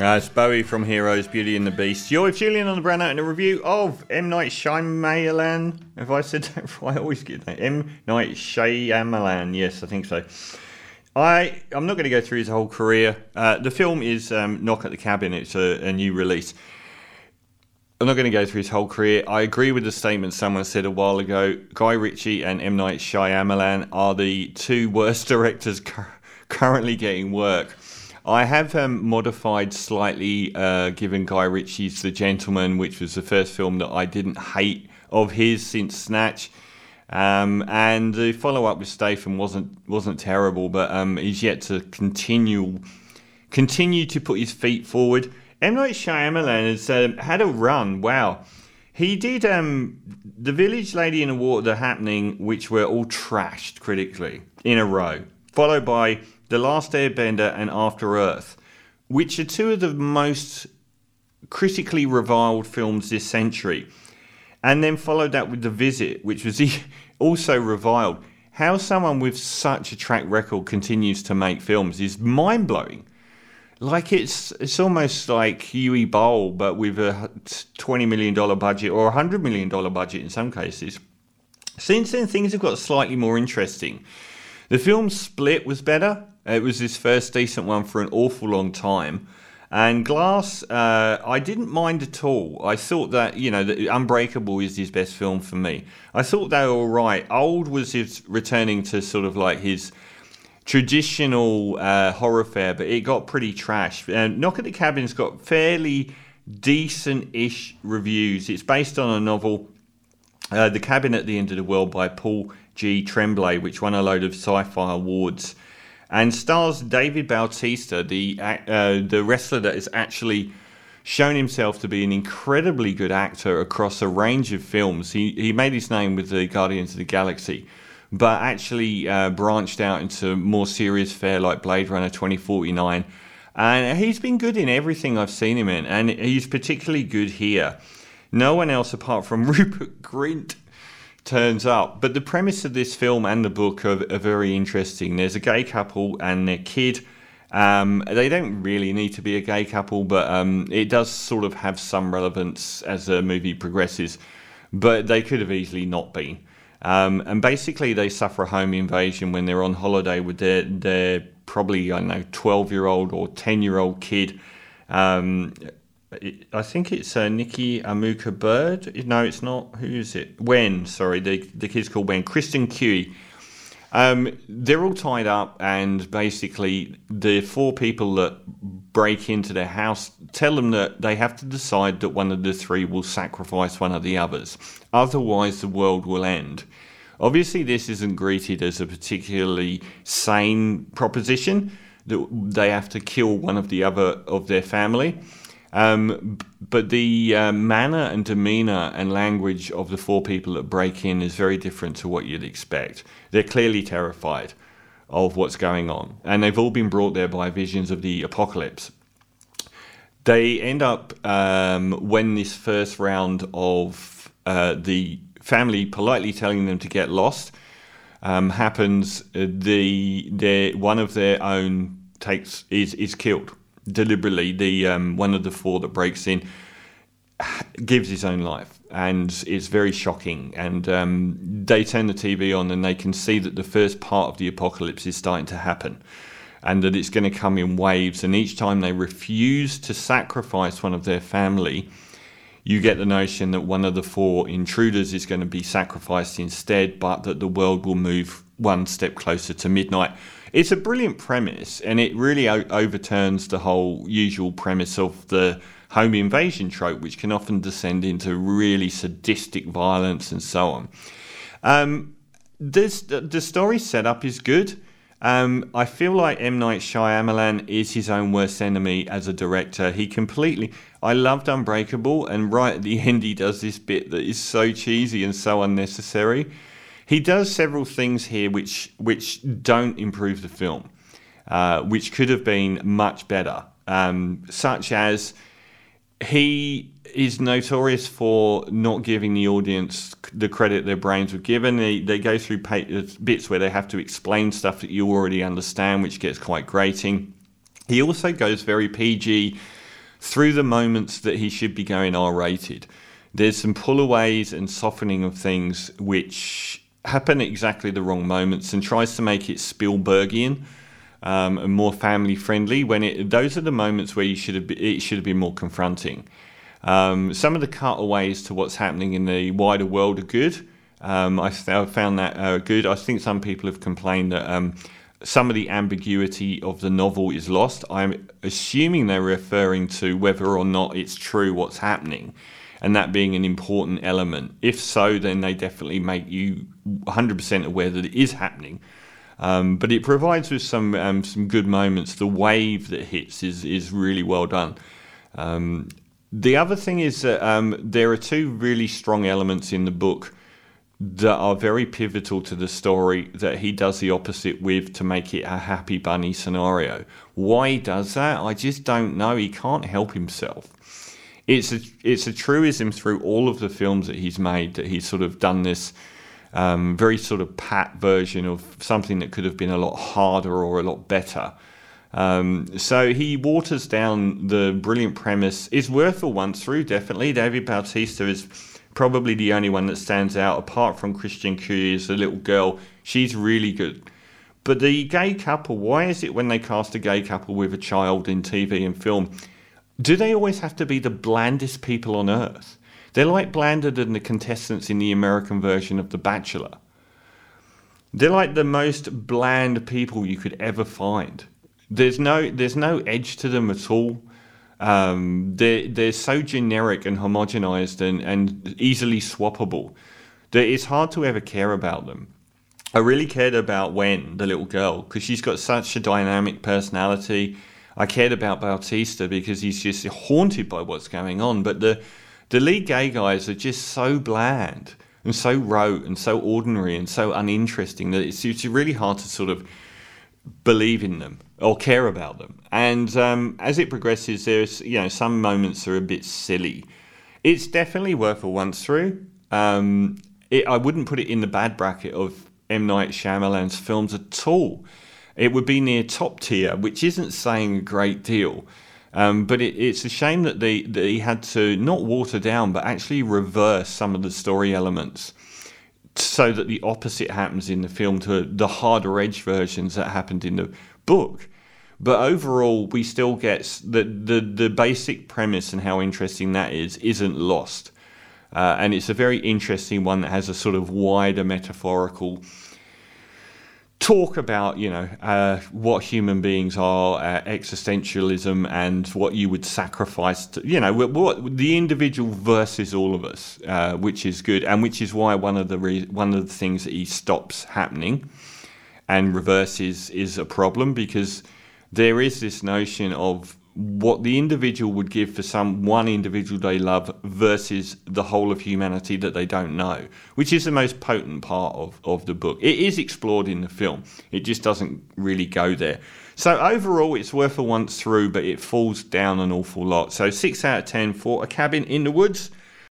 Uh, it's Bowie from Heroes, Beauty and the Beast. You're with Julian on the Brown Note and a review of M. Night Shyamalan. Have I said that? I always get that. M. Night Shyamalan. Yes, I think so. I, I'm not going to go through his whole career. Uh, the film is um, Knock at the Cabin. It's a, a new release. I'm not going to go through his whole career. I agree with the statement someone said a while ago. Guy Ritchie and M. Night Shyamalan are the two worst directors cu- currently getting work. I have um, modified slightly, uh, given Guy Ritchie's The Gentleman, which was the first film that I didn't hate of his since Snatch. Um, and the follow up with Statham wasn't wasn't terrible, but um, he's yet to continue continue to put his feet forward. M Night Shyamalan has um, had a run. Wow, he did um, the Village, Lady in the Water, The Happening, which were all trashed critically in a row, followed by the Last Airbender and After Earth, which are two of the most critically reviled films this century. And then followed that with The Visit, which was also reviled. How someone with such a track record continues to make films is mind blowing. Like it's it's almost like Uwe Boll, but with a twenty million dollar budget or a hundred million dollar budget in some cases. Since then, things have got slightly more interesting. The film Split was better. It was his first decent one for an awful long time. And Glass, uh, I didn't mind at all. I thought that, you know, that Unbreakable is his best film for me. I thought they were all right. Old was his returning to sort of like his traditional uh, horror fare, but it got pretty trash. And Knock at the Cabin's got fairly decent ish reviews. It's based on a novel, uh, The Cabin at the End of the World by Paul G. Tremblay, which won a load of sci fi awards and stars David Bautista, the uh, the wrestler that has actually shown himself to be an incredibly good actor across a range of films. He he made his name with the Guardians of the Galaxy, but actually uh, branched out into more serious fare like Blade Runner 2049. And he's been good in everything I've seen him in, and he's particularly good here. No one else apart from Rupert Grint turns up. But the premise of this film and the book are, are very interesting. There's a gay couple and their kid. Um, they don't really need to be a gay couple, but um, it does sort of have some relevance as the movie progresses. But they could have easily not been. Um, and basically, they suffer a home invasion when they're on holiday with their, their probably, I don't know, 12 year old or 10 year old kid. I think it's uh, Nikki Amuka Bird. No, it's not. Who is it? Wen. Sorry, the the kid's called Wen. Kristen Cui. Um, they're all tied up, and basically, the four people that break into their house tell them that they have to decide that one of the three will sacrifice one of the others. Otherwise, the world will end. Obviously, this isn't greeted as a particularly sane proposition that they have to kill one of the other of their family. Um, but the uh, manner and demeanour and language of the four people that break in is very different to what you'd expect. They're clearly terrified of what's going on, and they've all been brought there by visions of the apocalypse. They end up um, when this first round of uh, the family politely telling them to get lost um, happens. Uh, the one of their own takes is is killed deliberately the um, one of the four that breaks in gives his own life, and it's very shocking. And um, they turn the TV on, and they can see that the first part of the apocalypse is starting to happen, and that it's going to come in waves. And each time they refuse to sacrifice one of their family, you get the notion that one of the four intruders is going to be sacrificed instead, but that the world will move one step closer to midnight. It's a brilliant premise, and it really o- overturns the whole usual premise of the home invasion trope, which can often descend into really sadistic violence and so on. Um, this the story setup is good. Um, I feel like M Night Shyamalan is his own worst enemy as a director. He completely. I loved Unbreakable, and right at the end, he does this bit that is so cheesy and so unnecessary. He does several things here which which don't improve the film, uh, which could have been much better, um, such as he is notorious for not giving the audience the credit their brains were given. They, they go through bits where they have to explain stuff that you already understand, which gets quite grating. He also goes very PG through the moments that he should be going R rated. There's some pullaways and softening of things which happen at exactly the wrong moments and tries to make it Spielbergian um, and more family friendly. When it those are the moments where you should have it should have been more confronting. Um, some of the cutaways to what's happening in the wider world are good. Um, I, found that uh, good. I think some people have complained that um, some of the ambiguity of the novel is lost. I'm assuming they're referring to whether or not it's true what's happening, and that being an important element. If so, then they definitely make you 100% aware that it is happening. Um, but it provides with some um, some good moments. The wave that hits is is really well done. Um, the other thing is that um, there are two really strong elements in the book that are very pivotal to the story that he does the opposite with to make it a happy bunny scenario. Why he does that, I just don't know. He can't help himself. It's a it's a truism through all of the films that he's made that he's sort of done this um, very sort of pat version of something that could have been a lot harder or a lot better. Um, so he waters down the brilliant premise. It's worth a once through, definitely. David Bautista is probably the only one that stands out, apart from Kristen Cui, the little girl. She's really good. But the gay couple, why is it when they cast a gay couple with a child in TV and film, do they always have to be the blandest people on earth? They're like blander than the contestants in the American version of The Bachelor. They're like the most bland people you could ever find. There's no there's no edge to them at all. Um, they're they're so generic and homogenized and, and easily swappable that it's hard to ever care about them. I really cared about Wen, the little girl, because she's got such a dynamic personality. I cared about Bautista because he's just haunted by what's going on. But the the lead gay guys are just so bland and so rote and so ordinary and so uninteresting that it's, it's really hard to sort of believe in them or care about them. And um, as it progresses, there's you know some moments are a bit silly. It's definitely worth a once through. Um, it, I wouldn't put it in the bad bracket of M Night Shyamalan's films at all. It would be near top tier, which isn't saying a great deal. Um, but it, it's a shame that they that he had to not water down, but actually reverse some of the story elements so that the opposite happens in the film to the harder edge versions that happened in the book. But overall, we still get the, the, the basic premise and how interesting that is isn't lost. Uh, and it's a very interesting one that has a sort of wider metaphorical talk about you know uh, what human beings are, uh, existentialism, and what you would sacrifice. To, you know, what, the individual versus all of us, uh, which is good, and which is why one of the re- one of the things that he stops happening and reverses is a problem because there is this notion of what the individual would give for some one individual they love versus the whole of humanity that they don't know, which is the most potent part of, of the book. It is explored in the film, it just doesn't really go there. So, overall, it's worth a once through, but it falls down an awful lot. So, 6 out of 10 for A Cabin in the Woods.